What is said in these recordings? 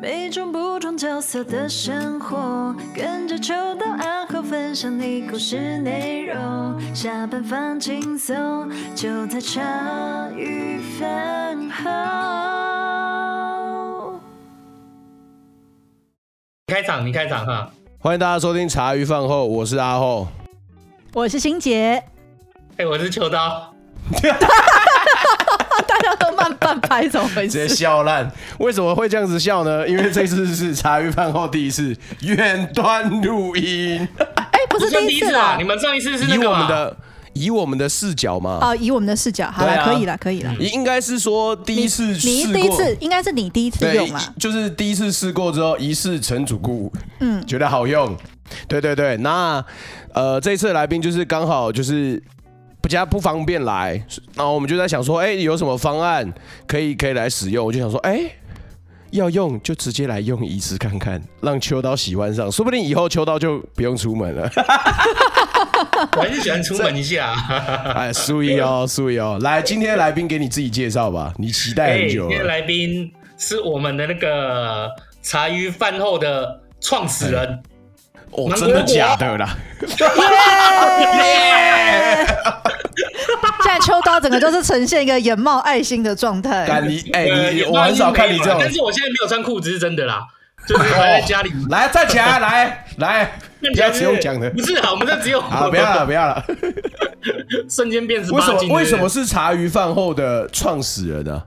每种不同角色的生活，跟着秋刀暗号分享你故事内容。下班放轻松，就在茶余饭后。开场，你开场哈！欢迎大家收听茶余饭后，我是阿后，我是欣洁，哎、欸，我是秋刀。大家都慢半拍，怎么回事？直接笑烂。为什么会这样子笑呢？因为这次是茶余饭后第一次远端录音。哎、欸，不是第一次啦，你们上一次是以我们的以我们的视角嘛？哦，以我们的视角，好了、啊，可以了，可以了。应该是说第一次试过，你第一次应该是你第一次用嘛？就是第一次试过之后一试成主顾，嗯，觉得好用。对对对，那呃，这一次的来宾就是刚好就是。比较不方便来，然后我们就在想说，哎、欸，有什么方案可以可以来使用？我就想说，哎、欸，要用就直接来用一次看看，让秋刀喜欢上，说不定以后秋刀就不用出门了。我还是喜欢出门一下。哎，注意哦，注意哦。来，今天来宾给你自己介绍吧，你期待很久了。今天来宾是我们的那个茶余饭后的创始人。欸哦，真的假的啦？现在秋刀整个就是呈现一个眼冒爱心的状态。你哎、欸，你我很少看你这样，但是我现在没有穿裤子是真的啦，就是还在家里。来站起来，来来，不要只用讲的，不是啊，我们这只有好，不要了，不要了。瞬间变成为什么？为什么是茶余饭后的创始人呢、啊？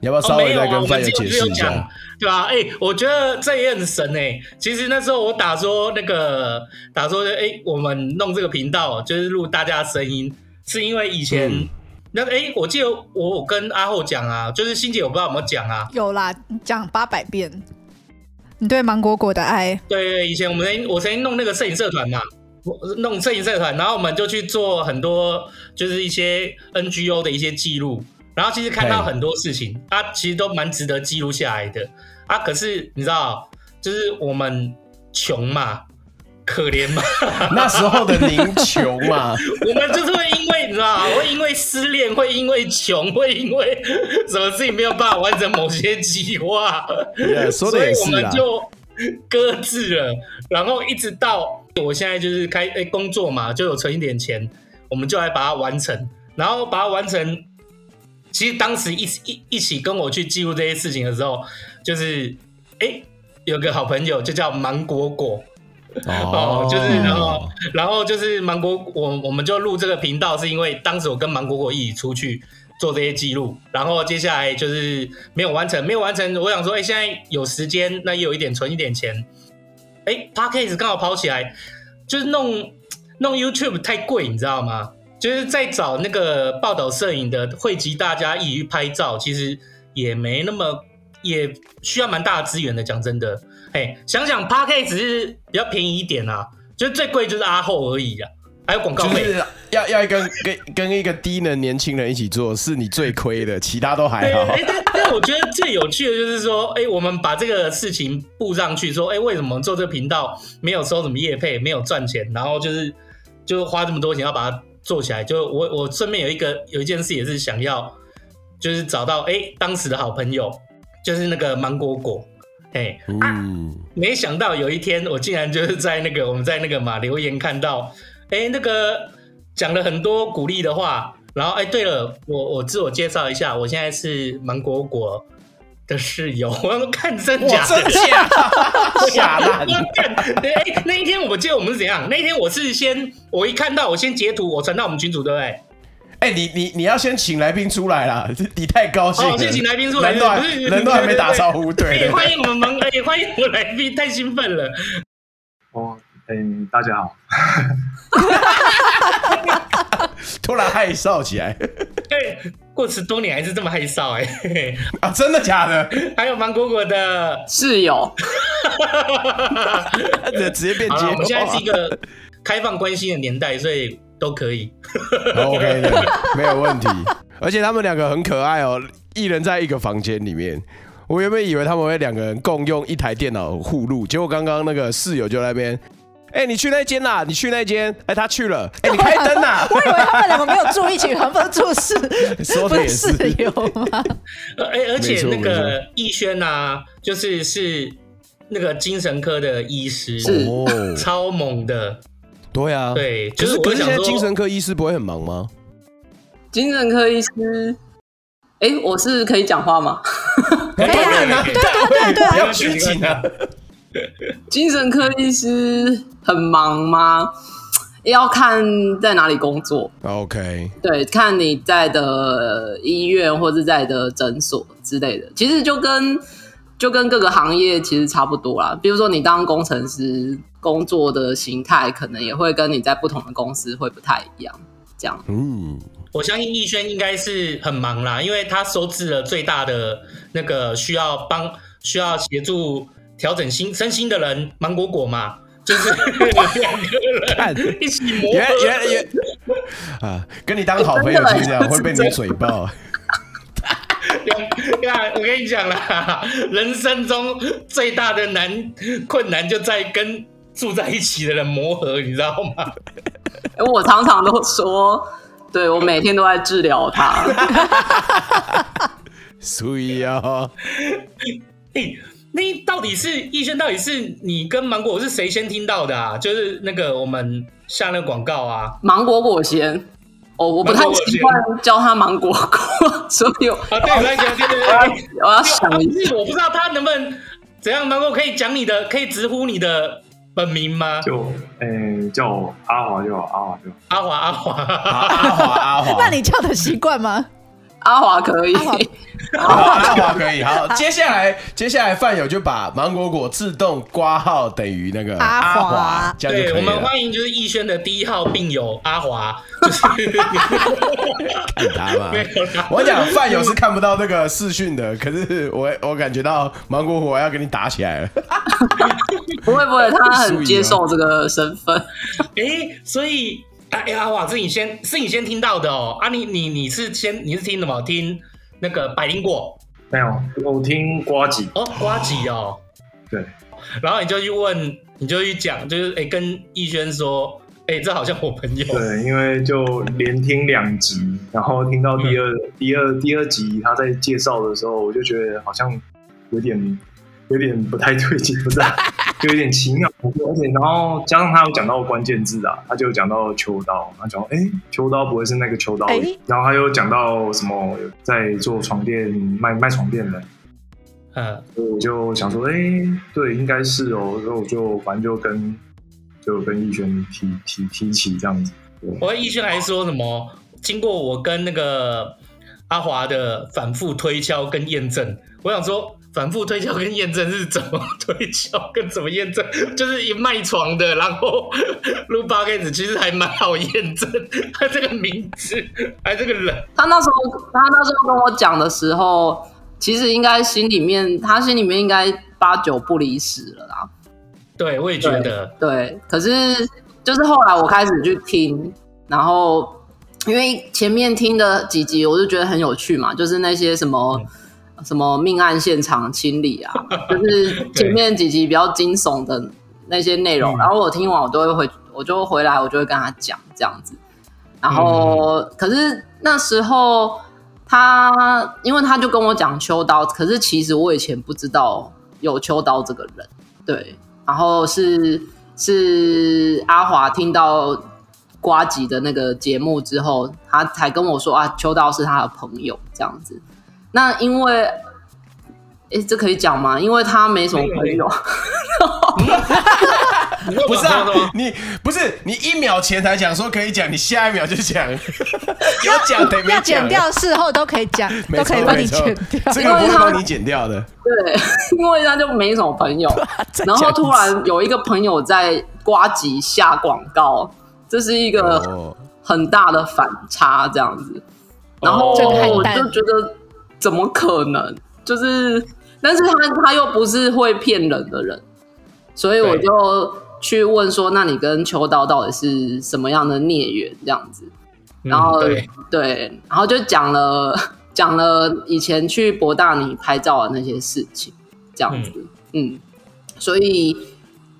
你要不要稍微再跟范姐解释一下？哦对啊，哎、欸，我觉得这也很神哎、欸。其实那时候我打说那个打说，哎、欸，我们弄这个频道就是录大家的声音，是因为以前、嗯、那个哎、欸，我记得我我跟阿厚讲啊，就是欣姐我不知道有没有讲啊，有啦，讲八百遍。你对芒果果的爱，对对，以前我们曾我曾经弄那个摄影社团嘛，弄摄影社团，然后我们就去做很多就是一些 NGO 的一些记录。然后其实看到很多事情，它、啊、其实都蛮值得记录下来的啊。可是你知道，就是我们穷嘛，可怜嘛，那时候的您穷嘛，我们就是会因为你知道，会因为失恋，会因为穷，会因为 什么事情没有办法完成某些计划，yeah, 所以我们就搁置了。然后一直到我现在就是开诶工作嘛，就有存一点钱，我们就来把它完成，然后把它完成。其实当时一起一一起跟我去记录这些事情的时候，就是哎、欸，有个好朋友就叫芒果果。哦，就是然后然后就是芒果，我我们就录这个频道，是因为当时我跟芒果果一起出去做这些记录，然后接下来就是没有完成，没有完成，我想说，哎、欸，现在有时间，那也有一点存一点钱，哎、欸，Podcast 刚好跑起来，就是弄弄 YouTube 太贵，你知道吗？就是在找那个报道摄影的，汇集大家一起去拍照，其实也没那么，也需要蛮大的资源的。讲真的，哎，想想 Podcast 只是比较便宜一点啊，就是最贵就是阿后而已啊，还有广告费。就是要要跟跟跟一个低能年轻人一起做，是你最亏的，其他都还好。哎，但但我觉得最有趣的就是说，哎，我们把这个事情布上去，说，哎，为什么做这个频道没有收什么业配，没有赚钱，然后就是就花这么多钱要把它。做起来就我我顺便有一个有一件事也是想要，就是找到哎、欸、当时的好朋友，就是那个芒果果，哎、欸嗯啊，没想到有一天我竟然就是在那个我们在那个嘛留言看到，哎、欸、那个讲了很多鼓励的话，然后哎、欸、对了，我我自我介绍一下，我现在是芒果果。的室友，我要看真假的，真假，假烂。哎，那一天我记得我们是怎样？那一天我是先，我一看到我先截图，我传到我们群组，对不对？哎、欸，你你你要先请来宾出来啦，你太高兴了。哦，先请来宾出来，人都还人都还没打招呼，对，欢迎我们芒，哎，欢迎我来宾，太兴奋了。哦，哎、欸，大家好。突然害臊起来。对，过十多年还是这么害臊哎、欸！啊，真的假的？还有芒果果的室友，直接变节目。我们现在是一个开放关系的年代，所以都可以。OK 的，没有问题。而且他们两个很可爱哦，一人在一个房间里面。我原本以为他们会两个人共用一台电脑互录，结果刚刚那个室友就在那边。哎，你去那间啦？你去那间？哎，他去了。哎，你开灯啦？我以为他们两个没有住一起，很不住室，说的也是室友吗？哎，而且那个逸轩呐，就是是那个精神科的医师，是超猛的。对啊，对，就是可是现在精神科医师不会很忙吗？精神科医师，哎，我是可以讲话吗？可以啊，对对对对，不要拘谨啊。精神科医师很忙吗？要看在哪里工作。OK，对，看你在的医院或者在的诊所之类的，其实就跟就跟各个行业其实差不多啦。比如说你当工程师，工作的形态可能也会跟你在不同的公司会不太一样。这样，嗯，我相信逸轩应该是很忙啦，因为他收治了最大的那个需要帮需要协助。调整心身心的人，芒果果嘛，就是两个人一起磨合。原原啊，跟你当好朋友就这样，会被你嘴爆。看，我跟你讲啦，人生中最大的难困难就在跟住在一起的人磨合，你知道吗？我常常都说，对，我每天都在治疗他。所以啊，那到底是逸轩？到底是你跟芒果是谁先听到的啊？就是那个我们下那个广告啊，芒果果先。哦，我不太习惯叫他芒果果，所以我啊，对，来讲，对对对，我要想一下，我不知道他能不能怎样。能够可以讲你的，可以直呼你的本名吗？就，哎、欸，叫阿华就好，阿华就好，阿华阿华阿华阿华，那 你叫的习惯吗？阿华可以，阿华可以。好，接下来接下来范友就把芒果果自动挂号等于那个阿华，对，我们欢迎就是逸轩的第一号病友阿华，就 是看他嘛。我讲范友是看不到那个视讯的，可是我我感觉到芒果果要跟你打起来了。不会不会，他很接受这个身份。哎，所以。哎呀，哇！是你先，是你先听到的哦。啊你，你你你是先，你是听什么？听那个百灵果？没有，我听瓜吉。哦，瓜吉哦。对。然后你就去问，你就去讲，就是哎，跟逸轩说，哎，这好像我朋友。对，因为就连听两集，然后听到第二、嗯、第二第二集他在介绍的时候，我就觉得好像有点有点不太对劲，不是？就有点奇妙，而且然后加上他有讲到关键字啊，他就讲到秋刀，他讲哎，秋刀不会是那个秋刀，欸、然后他又讲到什么在做床垫卖卖床垫的，嗯，所以我就想说，哎，对，应该是哦，所以我就反正就跟就跟逸轩提提提起这样子。我跟逸轩还说什么？经过我跟那个阿华的反复推敲跟验证，我想说。反复推敲跟验证是怎么 推敲跟怎么验证？就是一卖床的，然后录 Podcast 其实还蛮好验证。他这个名字，还这个人，他那时候他那时候跟我讲的时候，其实应该心里面他心里面应该八九不离十了啦。对，我也觉得对。对，可是就是后来我开始去听，然后因为前面听的几集我就觉得很有趣嘛，就是那些什么。嗯什么命案现场清理啊，就是前面几集比较惊悚的那些内容，然后我听完我都会回，我就回来，我就会跟他讲这样子。然后，可是那时候他，因为他就跟我讲秋刀，可是其实我以前不知道有秋刀这个人，对。然后是是阿华听到瓜吉的那个节目之后，他才跟我说啊，秋刀是他的朋友这样子。那因为，哎，这可以讲吗？因为他没什么朋友。不是啊，你不是你一秒前才讲说可以讲，你下一秒就讲，有讲等于没讲。要剪掉，事后都可以讲，都可以帮你剪掉。这个不会帮你剪掉的。对，因为他就没什么朋友，然后突然有一个朋友在瓜吉下广告，这是一个很大的反差，这样子。然后我就觉得。怎么可能？就是，但是他他又不是会骗人的人，所以我就去问说：“那你跟秋刀到底是什么样的孽缘？”这样子，然后、嗯、对，对，然后就讲了讲了以前去博大你拍照的那些事情，这样子，嗯，嗯，所以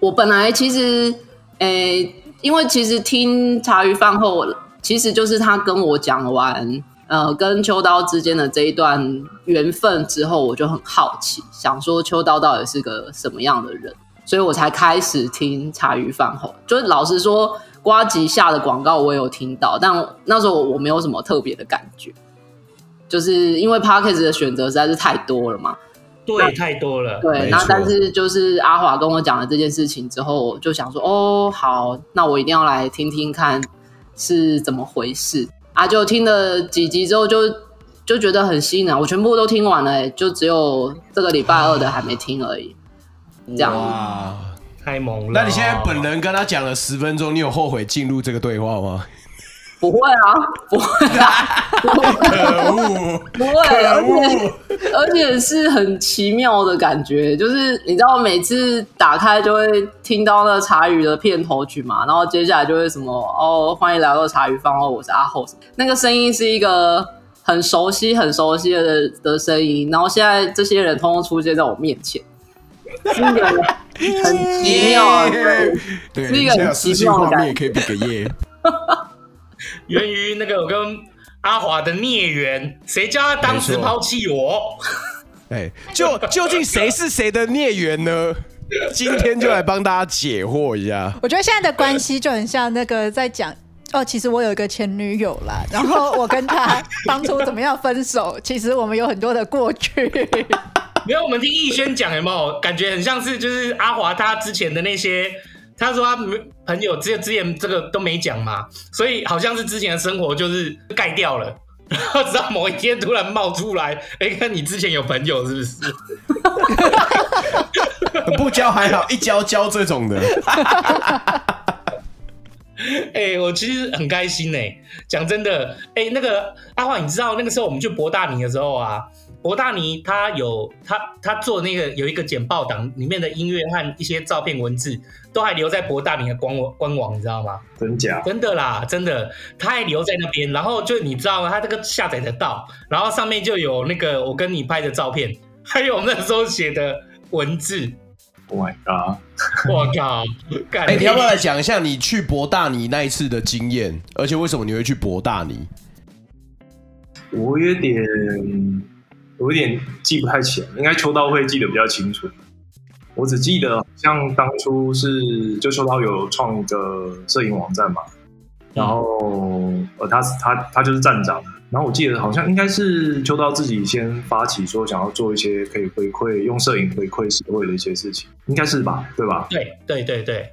我本来其实诶，因为其实听茶余饭后，其实就是他跟我讲完，呃，跟秋刀之间的这一段缘分之后，我就很好奇，想说秋刀到底是个什么样的人，所以我才开始听茶余饭后。就是老实说，瓜吉下的广告我也有听到，但那时候我没有什么特别的感觉，就是因为 Podcast 的选择实在是太多了嘛。对，太多了。对，那但是就是阿华跟我讲了这件事情之后，我就想说，哦，好，那我一定要来听听看是怎么回事啊！就听了几集之后就，就就觉得很吸引啊，我全部都听完了，就只有这个礼拜二的还没听而已。这样哇，太猛了！那你现在本人跟他讲了十分钟，你有后悔进入这个对话吗？不会啊，不会啊，不会，可恶，不会，而且而且是很奇妙的感觉，就是你知道，每次打开就会听到那茶语的片头曲嘛，然后接下来就会什么哦，欢迎来到茶语饭后，我是阿厚，那个声音是一个很熟悉、很熟悉的的声音，然后现在这些人通通出现在我面前，是一个很奇妙的，对，是一个很奇妙的感觉，可以比个耶。源于那个我跟阿华的孽缘，谁叫他当时抛弃我？哎，就究竟谁是谁的孽缘呢？今天就来帮大家解惑一下。我觉得现在的关系就很像那个在讲哦，其实我有一个前女友啦，然后我跟她当初怎么样分手，其实我们有很多的过去。没有，我们听逸轩讲有没有？感觉很像是就是阿华他之前的那些。他说他没朋友，之前之前这个都没讲嘛，所以好像是之前的生活就是盖掉了，然后直到某一天突然冒出来，哎、欸，看你之前有朋友是不是？不交还好，一交交这种的。哎、欸，我其实很开心呢、欸。讲真的，哎、欸，那个阿华，你知道那个时候我们去博大尼的时候啊。博大尼他有他他做那个有一个简报档，里面的音乐和一些照片文字都还留在博大尼的官网官网，你知道吗？真假？真的啦，真的，他还留在那边。然后就你知道吗？他这个下载得到，然后上面就有那个我跟你拍的照片，还有那时候写的文字。Oh my god！我靠！哎、欸，你要不要来讲一下你去博大尼那一次的经验？而且为什么你会去博大尼？我有点。我有点记不太起来，应该秋刀会记得比较清楚。我只记得像当初是就秋刀有创一个摄影网站嘛，然后呃他他他就是站长，然后我记得好像应该是秋刀自己先发起说想要做一些可以回馈用摄影回馈社会的一些事情，应该是吧？对吧？对对对对。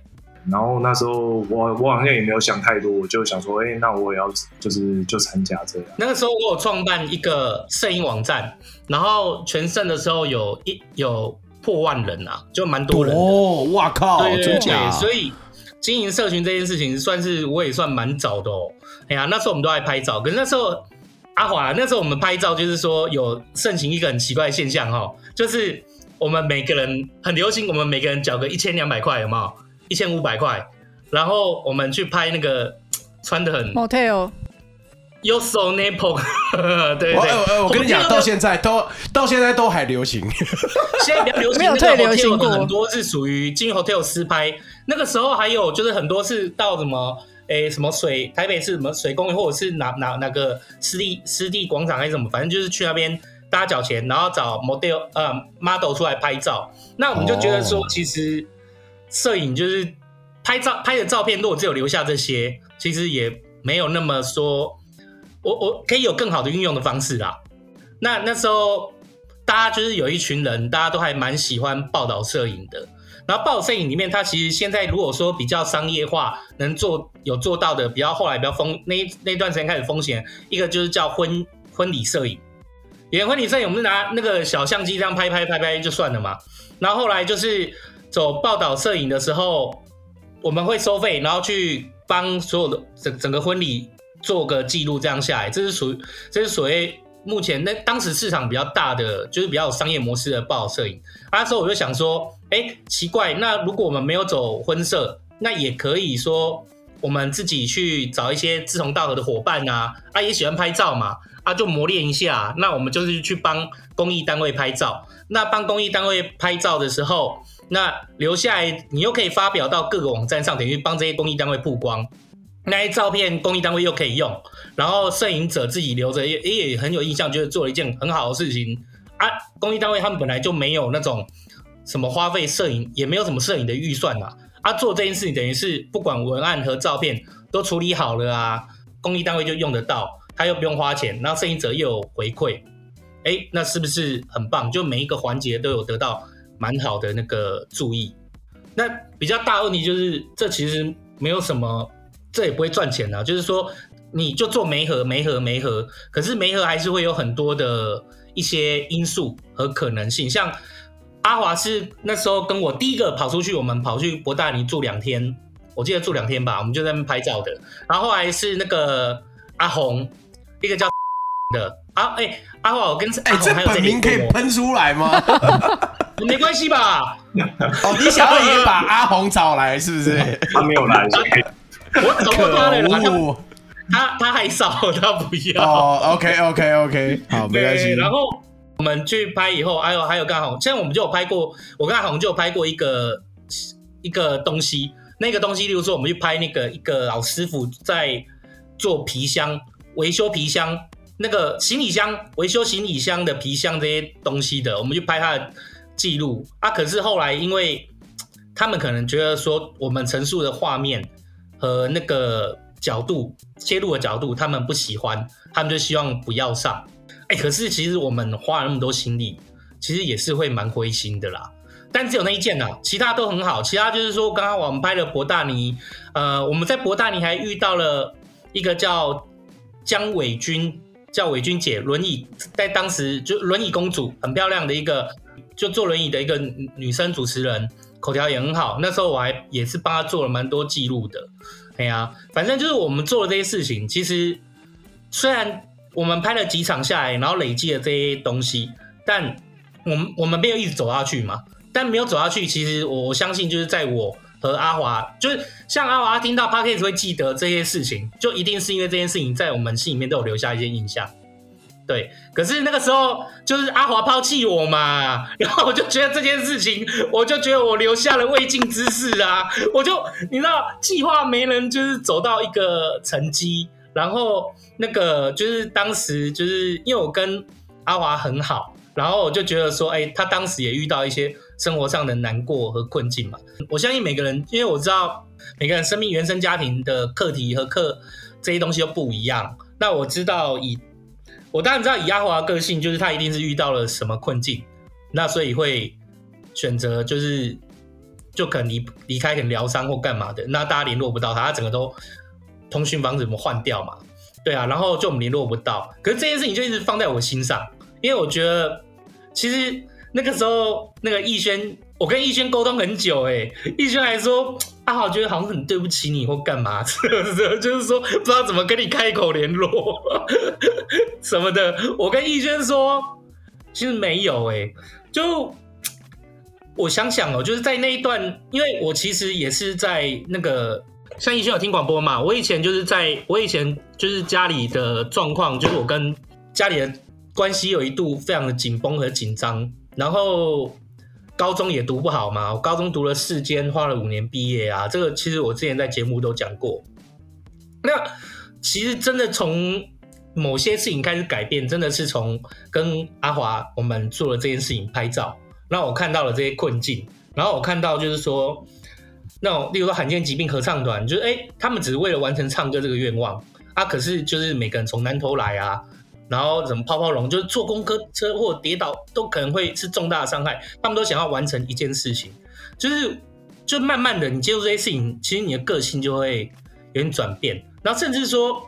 然后那时候我我好像也没有想太多，我就想说，哎、欸，那我也要就是就参加这样。那个时候我有创办一个摄影网站，然后全盛的时候有一有破万人啊，就蛮多人哦，哇靠，对对对，对，所以经营社群这件事情算是我也算蛮早的哦。哎呀，那时候我们都爱拍照，可是那时候阿华那时候我们拍照就是说有盛行一个很奇怪的现象哈，就是我们每个人很流行，我们每个人缴个一千两百块，有没有？一千五百块，然后我们去拍那个穿的很 motel，you so nipple，对对对，我，我跟你讲，到现在都到现在都还流行，现在比较流行，没有退流行过，很多是属于金 hotel 私拍，那个时候还有就是很多是到什么诶什么水台北市什么水公园或者是哪哪哪个湿地湿地广场还是什么，反正就是去那边大家缴钱，然后找 model 呃 model 出来拍照，那我们就觉得说其实。摄影就是拍照拍的照片，如果只有留下这些，其实也没有那么说，我我可以有更好的运用的方式啦。那那时候大家就是有一群人，大家都还蛮喜欢报道摄影的。然后报道摄影里面，它其实现在如果说比较商业化，能做有做到的，比较后来比较风那那段时间开始风险，一个就是叫婚婚礼摄影。原婚礼摄影，我们是拿那个小相机这样拍拍拍拍就算了嘛。然后后来就是。走报道摄影的时候，我们会收费，然后去帮所有的整整个婚礼做个记录，这样下来，这是属于这是所谓目前那当时市场比较大的，就是比较有商业模式的报道摄影。那时候我就想说，哎，奇怪，那如果我们没有走婚摄，那也可以说我们自己去找一些志同道合的伙伴啊，啊也喜欢拍照嘛。啊，就磨练一下。那我们就是去帮公益单位拍照。那帮公益单位拍照的时候，那留下来你又可以发表到各个网站上，等于帮这些公益单位曝光。那些照片公益单位又可以用，然后摄影者自己留着也也很有印象，就是做了一件很好的事情啊。公益单位他们本来就没有那种什么花费摄影，也没有什么摄影的预算啊。啊，做这件事情等于是不管文案和照片都处理好了啊，公益单位就用得到。他又不用花钱，然后摄影者又有回馈，哎，那是不是很棒？就每一个环节都有得到蛮好的那个注意。那比较大问题就是，这其实没有什么，这也不会赚钱啊。就是说，你就做媒合、媒合、媒合，可是媒合还是会有很多的一些因素和可能性。像阿华是那时候跟我第一个跑出去，我们跑去博大尼住两天，我记得住两天吧，我们就在那边拍照的。然后后来是那个阿红。一个叫的啊，哎、欸，阿华，我跟哎，这本名可以喷出来吗？没关系吧？哦，你想要也把 阿红找来是不是？他没有来，我找过他了，他他还少，他不要。哦，OK，OK，OK，好，没关系。然后我们去拍以后，还有还有刚好，现在我们就有拍过，我跟阿红就有拍过一个一个东西，那个东西，例如说我们去拍那个一个老师傅在做皮箱。维修皮箱，那个行李箱维修行李箱的皮箱这些东西的，我们就拍他的记录啊。可是后来，因为他们可能觉得说我们陈述的画面和那个角度切入的角度，他们不喜欢，他们就希望不要上。哎、可是其实我们花了那么多心力，其实也是会蛮灰心的啦。但只有那一件啊，其他都很好。其他就是说，刚刚我们拍了博大尼，呃，我们在博大尼还遇到了一个叫。江伟君叫伟君姐，轮椅在当时就轮椅公主，很漂亮的一个，就坐轮椅的一个女生主持人，口条也很好。那时候我还也是帮她做了蛮多记录的。哎呀，反正就是我们做了这些事情，其实虽然我们拍了几场下来，然后累积了这些东西，但我们我们没有一直走下去嘛。但没有走下去，其实我相信就是在我。和阿华就是像阿华听到 Podcast 会记得这些事情，就一定是因为这件事情在我们心里面都有留下一些印象。对，可是那个时候就是阿华抛弃我嘛，然后我就觉得这件事情，我就觉得我留下了未尽之事啊，我就你知道计划没能就是走到一个成绩，然后那个就是当时就是因为我跟阿华很好，然后我就觉得说，哎，他当时也遇到一些。生活上的难过和困境嘛，我相信每个人，因为我知道每个人生命原生家庭的课题和课这些东西都不一样。那我知道以我当然知道以阿华个性，就是他一定是遇到了什么困境，那所以会选择就是就可能离离开，可能疗伤或干嘛的。那大家联络不到他，他整个都通讯方式怎么换掉嘛？对啊，然后就我们联络不到。可是这件事情就一直放在我心上，因为我觉得其实。那个时候，那个逸轩，我跟逸轩沟通很久，哎，逸轩还说，阿豪觉得好像很对不起你或干嘛，是不是？就是说不知道怎么跟你开口联络 什么的。我跟逸轩说，其实没有，哎，就我想想哦，就是在那一段，因为我其实也是在那个，像逸轩有听广播嘛，我以前就是在我以前就是家里的状况，就是我跟家里的关系有一度非常的紧绷和紧张。然后高中也读不好嘛，我高中读了四间，花了五年毕业啊。这个其实我之前在节目都讲过。那其实真的从某些事情开始改变，真的是从跟阿华我们做了这件事情拍照，让我看到了这些困境，然后我看到就是说那，例如说罕见疾病合唱团，就是哎，他们只是为了完成唱歌这个愿望啊，可是就是每个人从南投来啊。然后怎么泡泡龙，就是坐公车车祸跌倒都可能会是重大的伤害，他们都想要完成一件事情，就是就慢慢的你接触这些事情，其实你的个性就会有点转变。然后甚至说，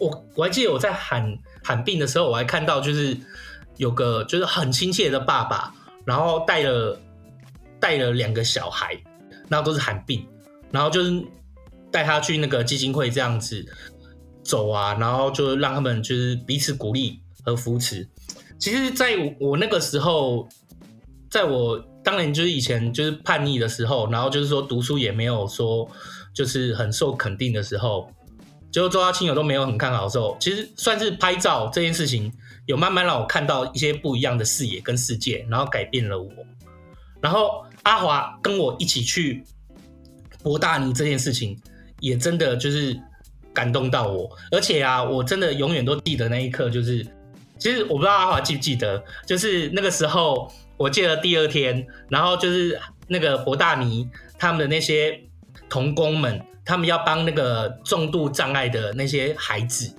我我还记得我在喊喊病的时候，我还看到就是有个就是很亲切的爸爸，然后带了带了两个小孩，然后都是喊病，然后就是带他去那个基金会这样子。走啊，然后就让他们就是彼此鼓励和扶持。其实，在我那个时候，在我当然就是以前就是叛逆的时候，然后就是说读书也没有说就是很受肯定的时候，就周遭亲友都没有很看好的时候，其实算是拍照这件事情有慢慢让我看到一些不一样的视野跟世界，然后改变了我。然后阿华跟我一起去博大尼这件事情，也真的就是感动到我。而且啊，我真的永远都记得那一刻，就是其实我不知道阿华记不记得，就是那个时候我记得第二天，然后就是那个博大尼他们的那些童工们。他们要帮那个重度障碍的那些孩子，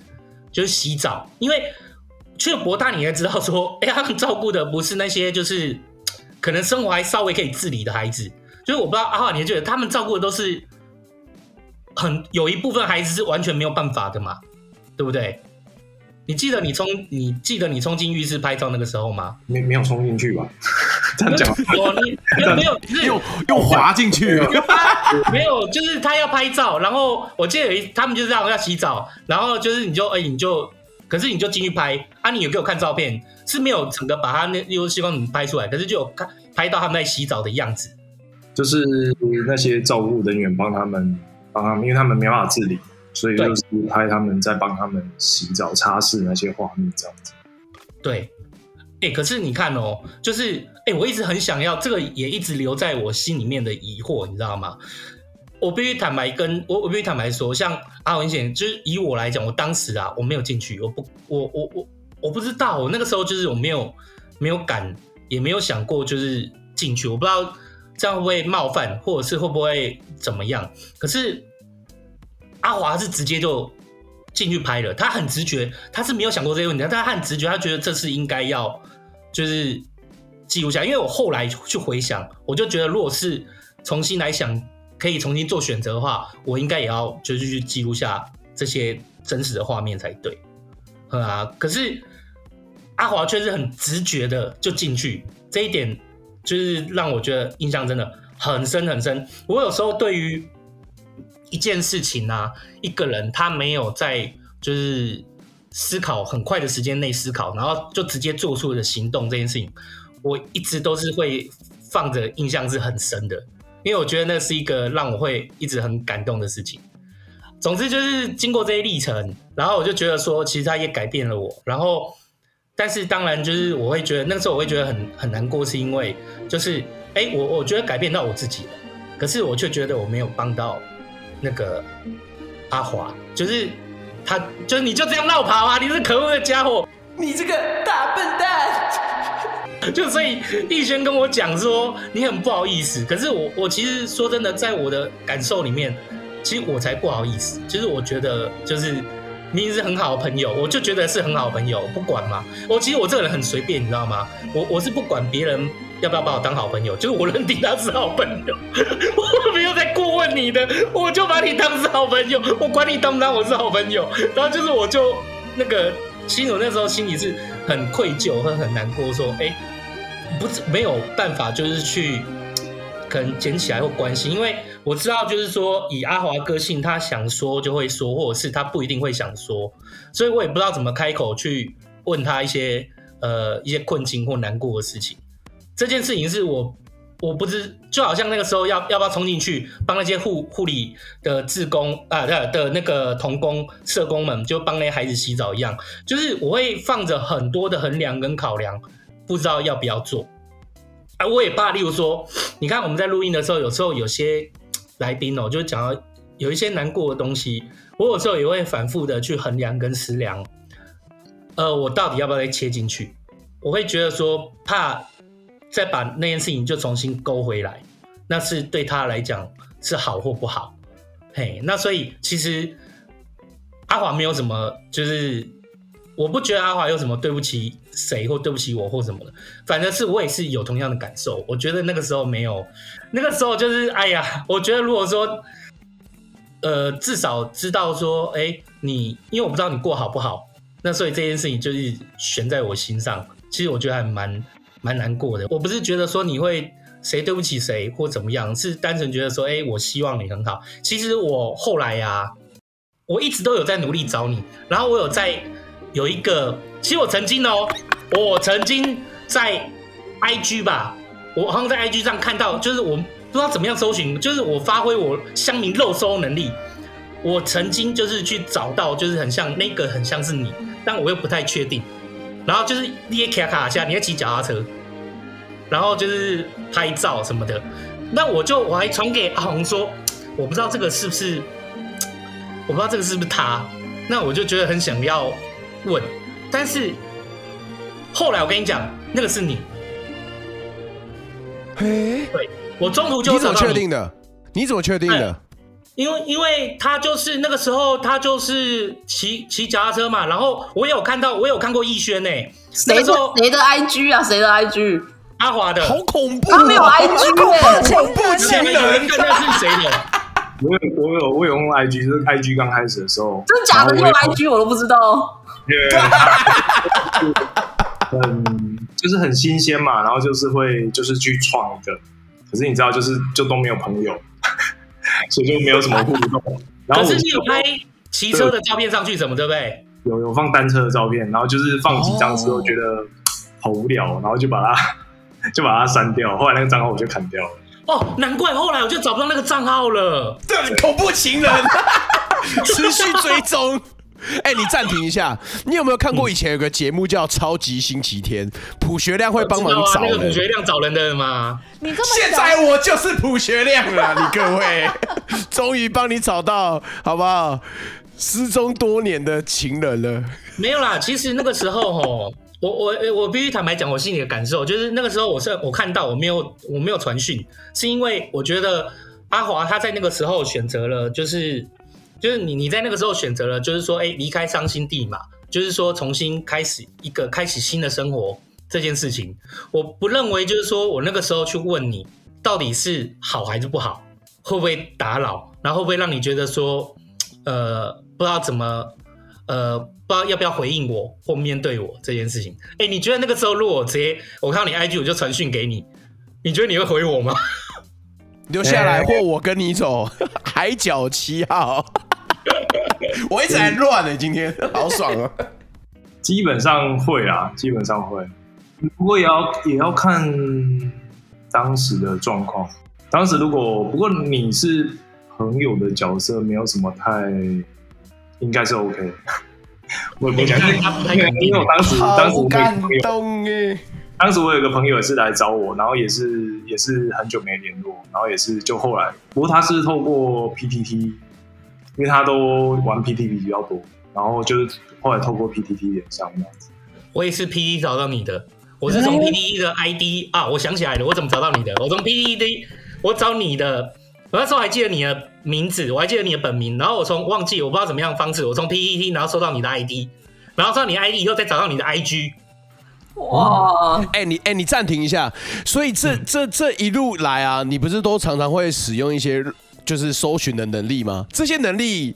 就是洗澡，因为去了博大你才知道说，哎、欸，他们照顾的不是那些就是 可能生活还稍微可以自理的孩子，就是我不知道阿华，你觉得他们照顾的都是很有一部分孩子是完全没有办法的嘛，对不对？你记得你冲，你记得你冲进浴室拍照那个时候吗？没没有冲进去吧？这样讲，我你没有没有，是又又滑进去了。没有，就是他要拍照，然后我记得有一他们就是这样要洗澡，然后就是你就哎、欸、你就，可是你就进去拍啊，你有给我看照片，是没有整个把他那用激光怎么拍出来，可是就有看拍到他们在洗澡的样子，就是那些照顾人员帮他们帮他们，因为他们没办法自理。所以就是拍他们在帮他们洗澡、擦拭那些画面这样子。对，哎、欸，可是你看哦、喔，就是哎、欸，我一直很想要这个，也一直留在我心里面的疑惑，你知道吗？我必须坦白跟我，我必须坦白说，像阿文显，就是以我来讲，我当时啊，我没有进去，我不，我我我我不知道，我那个时候就是我没有没有敢，也没有想过就是进去，我不知道这样会不会冒犯，或者是会不会怎么样，可是。阿华是直接就进去拍了，他很直觉，他是没有想过这些问题，但他很直觉，他觉得这是应该要就是记录下。因为我后来去回想，我就觉得，如果是重新来想，可以重新做选择的话，我应该也要就是去记录下这些真实的画面才对。啊，可是阿华却是很直觉的就进去，这一点就是让我觉得印象真的很深很深。我有时候对于一件事情啊，一个人他没有在就是思考很快的时间内思考，然后就直接做出了行动这件事情，我一直都是会放着印象是很深的，因为我觉得那是一个让我会一直很感动的事情。总之就是经过这些历程，然后我就觉得说，其实他也改变了我。然后，但是当然就是我会觉得那个时候我会觉得很很难过，是因为就是哎，我我觉得改变到我自己了，可是我却觉得我没有帮到。那个阿华，就是他，就是你就这样闹跑啊！你是可恶的家伙，你这个大笨蛋！就所以逸轩跟我讲说你很不好意思，可是我我其实说真的，在我的感受里面，其实我才不好意思。其实我觉得就是明明是很好的朋友，我就觉得是很好的朋友，不管嘛。我其实我这个人很随便，你知道吗？我我是不管别人。要不要把我当好朋友？就是我认定他是好朋友，我没有在过问你的，我就把你当是好朋友，我管你当不当我是好朋友。然后就是我就那个心我那时候心里是很愧疚和很难过，说哎、不是没有办法，就是去可能捡起来或关心，因为我知道就是说以阿华个性，他想说就会说，或者是他不一定会想说，所以我也不知道怎么开口去问他一些呃一些困境或难过的事情。这件事情是我，我不知，就好像那个时候要要不要冲进去帮那些护护理的志工啊的的那个童工社工们，就帮那些孩子洗澡一样，就是我会放着很多的衡量跟考量，不知道要不要做。啊，我也怕，例如说，你看我们在录音的时候，有时候有些来宾哦，就讲到有一些难过的东西，我有时候也会反复的去衡量跟思量，呃，我到底要不要再切进去？我会觉得说怕。再把那件事情就重新勾回来，那是对他来讲是好或不好？嘿，那所以其实阿华没有什么，就是我不觉得阿华有什么对不起谁或对不起我或什么的，反正是我也是有同样的感受。我觉得那个时候没有，那个时候就是哎呀，我觉得如果说呃至少知道说，哎，你因为我不知道你过好不好，那所以这件事情就是悬在我心上。其实我觉得还蛮。蛮难过的，我不是觉得说你会谁对不起谁或怎么样，是单纯觉得说，哎、我希望你很好。其实我后来呀、啊，我一直都有在努力找你，然后我有在有一个，其实我曾经哦，我曾经在 IG 吧，我好像在 IG 上看到，就是我不知道怎么样搜寻，就是我发挥我乡民肉搜能力，我曾经就是去找到，就是很像那个，很像是你，但我又不太确定。然后就是你也卡卡下，你在骑脚踏车，然后就是拍照什么的。那我就我还传给阿红说，我不知道这个是不是，我不知道这个是不是他。那我就觉得很想要问，但是后来我跟你讲，那个是你。嘿，对，我中途就你怎么确定的？你怎么确定的？因为因为他就是那个时候他就是骑骑脚踏车嘛，然后我有看到我有看过逸轩呢，谁说谁的 IG 啊？谁的 IG？阿华的，好恐怖，他没有 IG 哎，恐怖情人，看那是谁的？我有我有我有用 IG，就是 IG 刚开始的时候，真的假的？你有 IG 我都不知道。嗯，就是很新鲜嘛，然后就是会就是去创一个，可是你知道，就是就都没有朋友，所以就没有什么互动。然后可是你有拍骑车的照片上去，什么对不对？有有放单车的照片，然后就是放几张之后觉得 好无聊，然后就把它就把它删掉。后来那个账号我就砍掉了。哦，难怪后来我就找不到那个账号了。对，恐怖情人，持续追踪。哎、欸，你暂停一下，你有没有看过以前有个节目叫《超级星期天》？普学亮会帮忙找人。那个卜学亮找人的吗？你这么现在我就是普学亮了，你各位，终于帮你找到，好不好？失踪多年的情人了。没有啦，其实那个时候齁，我我我必须坦白讲，我心里的感受就是那个时候我是我看到我没有我没有传讯，是因为我觉得阿华他在那个时候选择了就是。就是你，你在那个时候选择了，就是说，哎，离开伤心地嘛，就是说，重新开始一个开始新的生活这件事情，我不认为就是说我那个时候去问你到底是好还是不好，会不会打扰，然后会不会让你觉得说，呃，不知道怎么，呃，不知道要不要回应我或面对我这件事情。哎，你觉得那个时候如果我直接我看到你 IG 我就传讯给你，你觉得你会回我吗？留下来或我跟你走，海角七号。我一直在乱呢，今天好爽啊！基本上会啊，基本上会，不过也要也要看当时的状况。当时如果不过你是朋友的角色，没有什么太，应该是 OK。我我讲，因为我当时当时感动耶。当时我有个朋友也是来找我，然后也是也是很久没联络，然后也是就后来，不过他是透过 PTT。因为他都玩 PTT 比较多，然后就是后来透过 PTT 连上这样子。我也是 PTT 找到你的，我是从 PTT 的 ID 啊，我想起来了，我怎么找到你的？我从 PTT 我找你的，我那时候还记得你的名字，我还记得你的本名，然后我从忘记我不知道怎么样方式，我从 PPT 然后搜到你的 ID，然后搜到你的 ID 以后再找到你的 IG。哇！哎、欸，你哎、欸，你暂停一下，所以这这这一路来啊，你不是都常常会使用一些？就是搜寻的能力吗？这些能力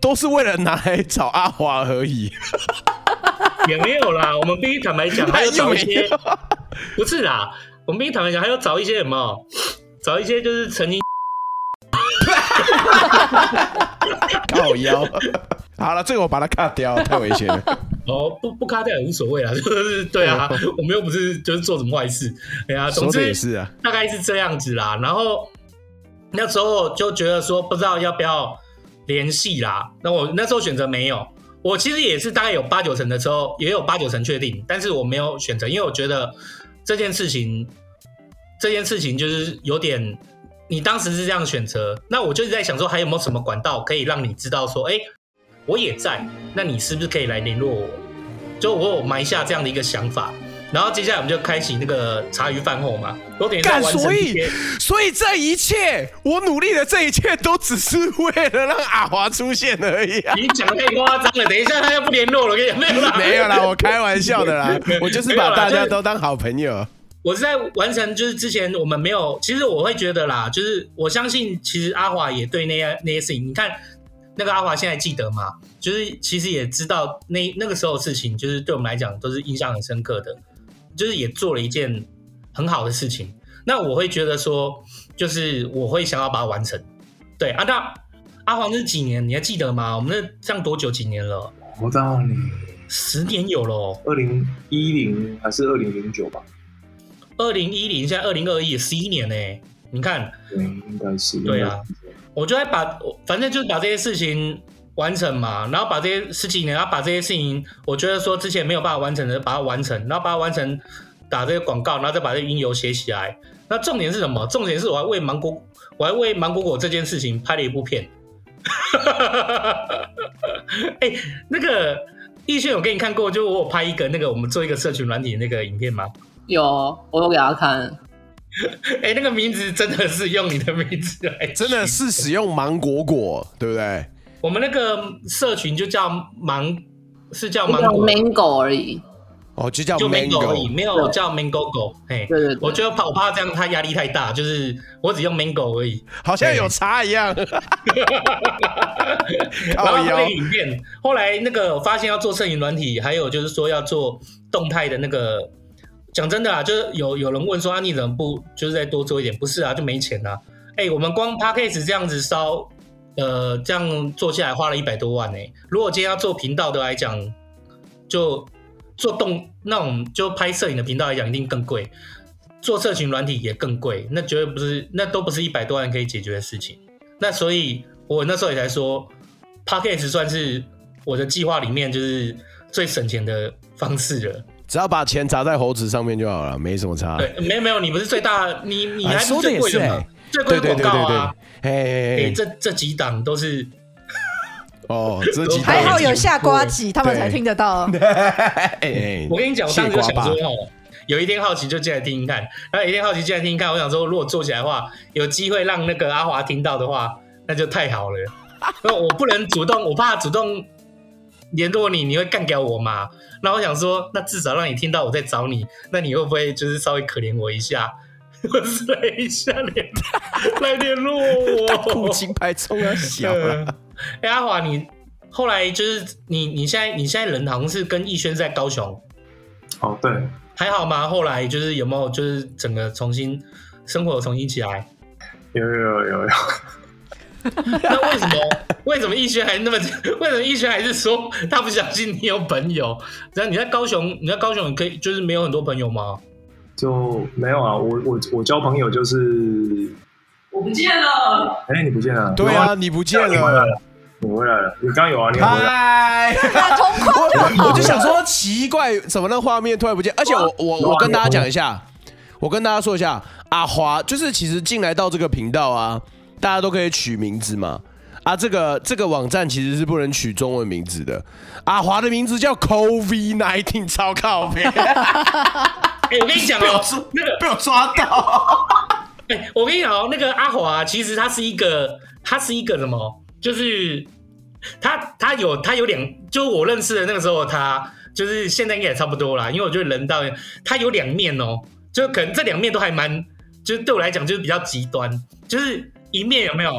都是为了拿来找阿华而已，也没有啦。我们必须坦白讲，还有 找一些，不是啦。我们必须坦白讲，还有找一些什么？找一些就是曾经 靠腰。好了，这个我把它卡掉，太危险了。哦，不不卡掉也无所谓啦，就 是对啊，我们又不是就是做什么坏事。哎呀，总之也是啊，大概是这样子啦。然后。那时候就觉得说不知道要不要联系啦，那我那时候选择没有，我其实也是大概有八九成的时候，也有八九成确定，但是我没有选择，因为我觉得这件事情，这件事情就是有点，你当时是这样选择，那我就是在想说还有没有什么管道可以让你知道说，哎，我也在，那你是不是可以来联络我？就我有埋下这样的一个想法。然后接下来我们就开启那个茶余饭后嘛，都等于。所以，所以这一切，我努力的这一切，都只是为了让阿华出现而已啊！你讲的太夸张了，等一下他又不联络了，跟你没有啦，没有啦，我开玩笑的啦，我就是把大家都当好朋友。我是在完成，就是之前我们没有，其实我会觉得啦，就是我相信，其实阿华也对那些那些事情，你看那个阿华现在记得吗？就是其实也知道那那个时候的事情，就是对我们来讲都是印象很深刻的。就是也做了一件很好的事情，那我会觉得说，就是我会想要把它完成。对啊，那阿黄是几年？你还记得吗？我们那这样多久？几年了？我到你十年有了，二零一零还是二零零九吧？二零一零，现在二零二一，十一年呢。你看，对，应该是。对啊，我就在把，反正就是把这些事情完成嘛，然后把这些事情，然后把这些事情，我觉得说之前没有办法完成的，把它完成，然后把它完成，打这个广告，然后再把这个音游写起来。那重点是什么？重点是我还为芒果，我还为芒果果这件事情拍了一部片。哎、欸，那个易轩有给你看过，就我有拍一个那个我们做一个社群软体的那个影片吗？有，我有给他看。哎、欸，那个名字真的是用你的名字来，真的是使用芒果果，对不对？我们那个社群就叫芒，是叫芒果 Mango 而已。哦，就叫 Mango 而已，没有叫 Mango Go。哎，对对，我觉得怕我怕这样他压力太大，就是我只用 Mango 而已，好像有茶一样。然后那个影片，后来那个我发现要做摄影软体，还有就是说要做动态的那个。讲真的啊，就是有有人问说啊，你怎么不就是再多做一点？不是啊，就没钱啊。哎，我们光 Podcast 这样子烧，呃，这样做下来花了一百多万呢。如果今天要做频道的来讲，就。做动那种就拍摄影的频道来讲，一定更贵；做社群软体也更贵，那绝对不是，那都不是一百多万可以解决的事情。那所以，我那时候也才说，Podcast 算是我的计划里面就是最省钱的方式了。只要把钱砸在猴子上面就好了，没什么差。对，没有没有，你不是最大，你你还是最贵的嘛？最贵的广告啊！哎，这这几档都是。哦，这几还好有下瓜子，他们才听得到。我跟你讲，我当时就想说，有一天好奇就进来听听看，然后有一天好奇进来听听看，我想说，如果做起来的话，有机会让那个阿华听到的话，那就太好了。那我不能主动，我怕主动联络你，你会干掉我嘛？那我想说，那至少让你听到我在找你，那你会不会就是稍微可怜我一下，我来一下联来联络我？苦情牌冲啊，小 了。哎，阿华，你后来就是你，你现在你现在人好像是跟逸轩在高雄，哦，对，还好吗？后来就是有没有就是整个重新生活重新起来？有有有有有。那为什么为什么易轩还那么？为什么易轩还是说他不相信你有朋友？然后你在高雄，你在高雄可以就是没有很多朋友吗？就没有啊，我我我交朋友就是我不见了。哎，你不见了？对啊，你不见了。我回来了，你刚有啊？你嗨，我就想说奇怪，怎么那画面突然不见？而且我我我跟大家讲一下，我跟大家说一下，阿华就是其实进来到这个频道啊，大家都可以取名字嘛。啊，这个这个网站其实是不能取中文名字的。阿华的名字叫 COVID-19，超靠北。哎，我跟你讲哦，那个被我抓到。哎，我跟你讲哦，那个阿华其实他是一个，他是一个什么？就是他，他有他有两，就我认识的那个时候，他就是现在应该也差不多啦。因为我觉得人到他有两面哦，就可能这两面都还蛮，就是对我来讲就是比较极端。就是一面有没有？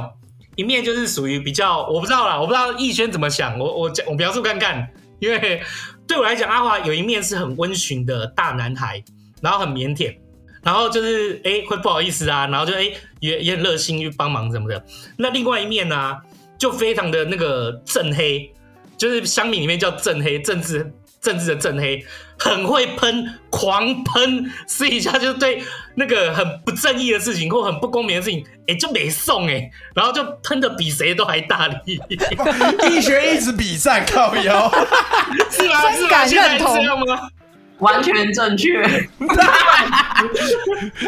一面就是属于比较，我不知道啦，我不知道逸轩怎么想。我我讲我描述看看，因为对我来讲，阿华有一面是很温驯的大男孩，然后很腼腆，然后就是哎、会不好意思啊，然后就哎、也也很热心去帮忙什么的。那另外一面呢、就非常的那个正黑，就是乡民里面叫正黑，政治政治的正黑，很会喷，狂喷，私底下就对那个很不正义的事情或很不公平的事情，哎、欸，就没送哎、欸，然后就喷的比谁都还大力，一学一直比赛靠腰，是吗？是吗？现在这样吗？完全正确。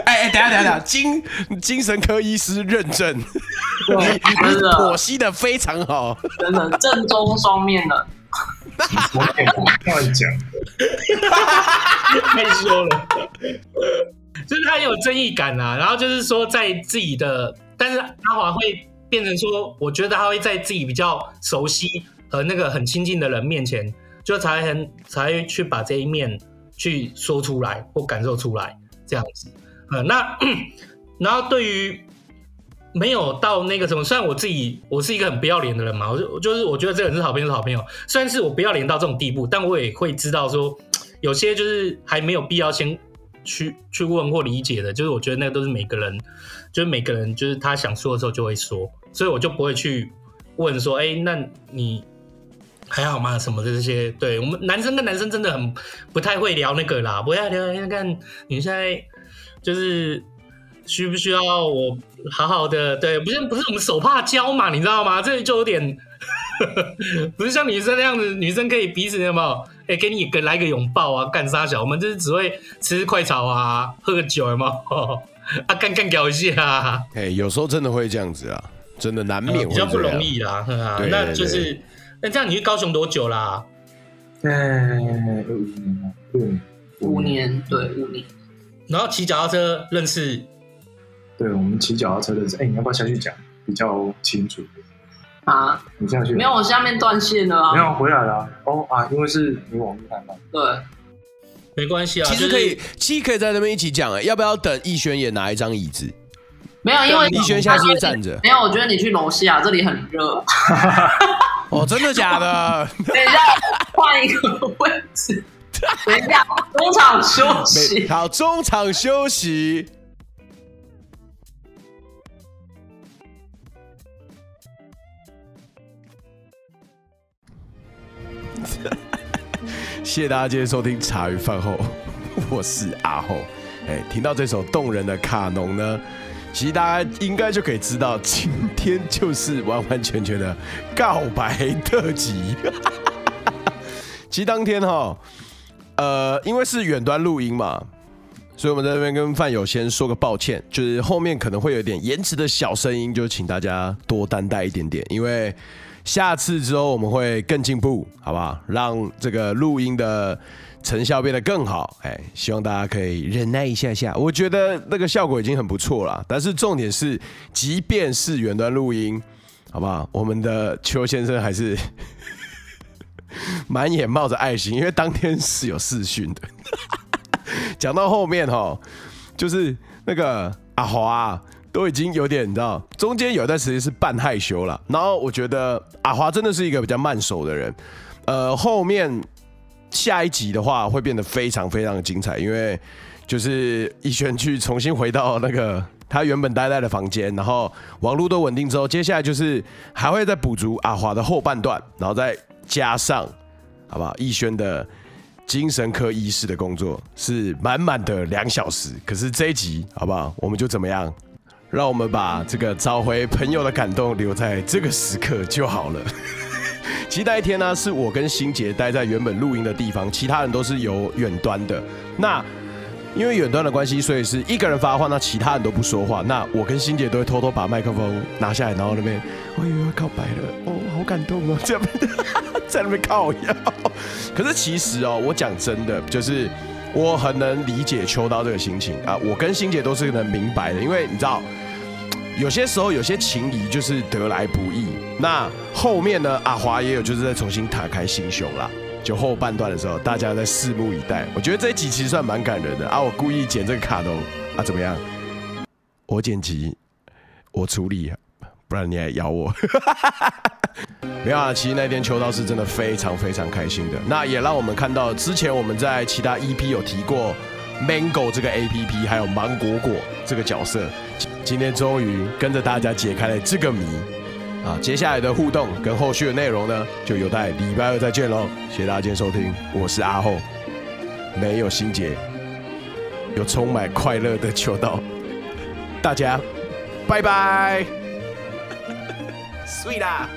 哎哎，等下等下等下，精精神科医师认证，真的剖析的非常好，真的正宗双面的。乱讲，害羞了。就是他有正义感啊，然后就是说在自己的，但是阿华会变成说，我觉得他会在自己比较熟悉和那个很亲近的人面前，就才很才会去把这一面。去说出来或感受出来这样子，呃，那 然后对于没有到那个什么，虽然我自己我是一个很不要脸的人嘛，我就就是我觉得这个人是好朋友是好朋友，虽然是我不要脸到这种地步，但我也会知道说有些就是还没有必要先去去问或理解的，就是我觉得那个都是每个人，就是每个人就是他想说的时候就会说，所以我就不会去问说，哎，那你。还好吗？什么的这些，对我们男生跟男生真的很不太会聊那个啦，不要聊。你看你现在就是需不需要我好好的？对，不是不是我们手帕交嘛，你知道吗？这就有点 不是像女生那样子，女生可以彼此有没有？哎，给你个来个拥抱啊，干啥小？我们就是只会吃快炒啊，喝个酒有没有？啊，干干搞一下啊！哎，有时候真的会这样子啊，真的难免、嗯、比较不容易啦。对对对，那就是那这样，你去高雄多久啦？嗯，五年，对，五年。然后骑脚踏车认识。对，我们骑脚踏车的，哎，你要不要下去讲比较清楚？啊，你下去？没有，我下面断线了啊。没有，回来了。哦啊，因为是你网络太慢。对，没关系啊。其实可以，其实可以在那边一起讲。哎，要不要等逸轩也拿一张椅子？没有，因为逸轩现在是站着。没有，我觉得你去楼下，这里很热。哦，真的假的？等一下，换一个位置。等一下，中场休息。好，中场休息。谢谢大家今天收听茶余饭后，我是阿后。哎，听到这首动人的卡农呢，其实大家应该就可以知道，今天就是完完全全的告白特辑。其实当天哈，呃，因为是远端录音嘛，所以我们在这边跟饭友先说个抱歉，就是后面可能会有点延迟的小声音，就请大家多担待一点点，因为。下次之后我们会更进步，好不好？让这个录音的成效变得更好。哎，希望大家可以忍耐一下下。我觉得那个效果已经很不错了。但是重点是，即便是远端录音，好不好？我们的邱先生还是 满眼冒着爱心，因为当天是有视讯的。讲到后面哈，就是那个阿华。都已经有点，你知道，中间有一段时间是半害羞了。然后我觉得阿华真的是一个比较慢熟的人。呃，后面下一集的话会变得非常非常的精彩，因为就是逸轩去重新回到那个他原本待在的房间，然后网络都稳定之后，接下来就是还会再补足阿华的后半段，然后再加上好不好？逸轩的精神科医师的工作是满满的两小时。可是这一集好不好？我们就怎么样？让我们把这个找回朋友的感动留在这个时刻就好了。其实那一天呢，是我跟欣洁待在原本录音的地方，其他人都是有远端的。那因为远端的关系，所以是一个人发话，那其他人都不说话。那我跟欣洁都会偷偷把麦克风拿下来，然后那边我以为要告白了，哦，好感动哦，这边在那边靠腰。可是其实哦，我讲真的，就是我很能理解秋刀这个心情啊。我跟欣洁都是能明白的，因为你知道。有些时候，有些情谊就是得来不易。那后面呢？阿华也有就是在重新打开心胸啦。就后半段的时候，大家在拭目以待。我觉得这一集其实算蛮感人的啊！我故意剪这个卡通啊，怎么样？我剪辑，我处理，不然你还咬我。没有啊，其实那天秋刀是真的非常非常开心的。那也让我们看到之前我们在其他 EP 有提过 Mango 这个 APP，还有芒果果这个角色。今天终于跟着大家解开了这个谜啊！接下来的互动跟后续的内容呢，就有待礼拜二再见喽！谢谢大家今天收听，我是阿后，没有心结，有充满快乐的求道，大家拜拜，睡啦！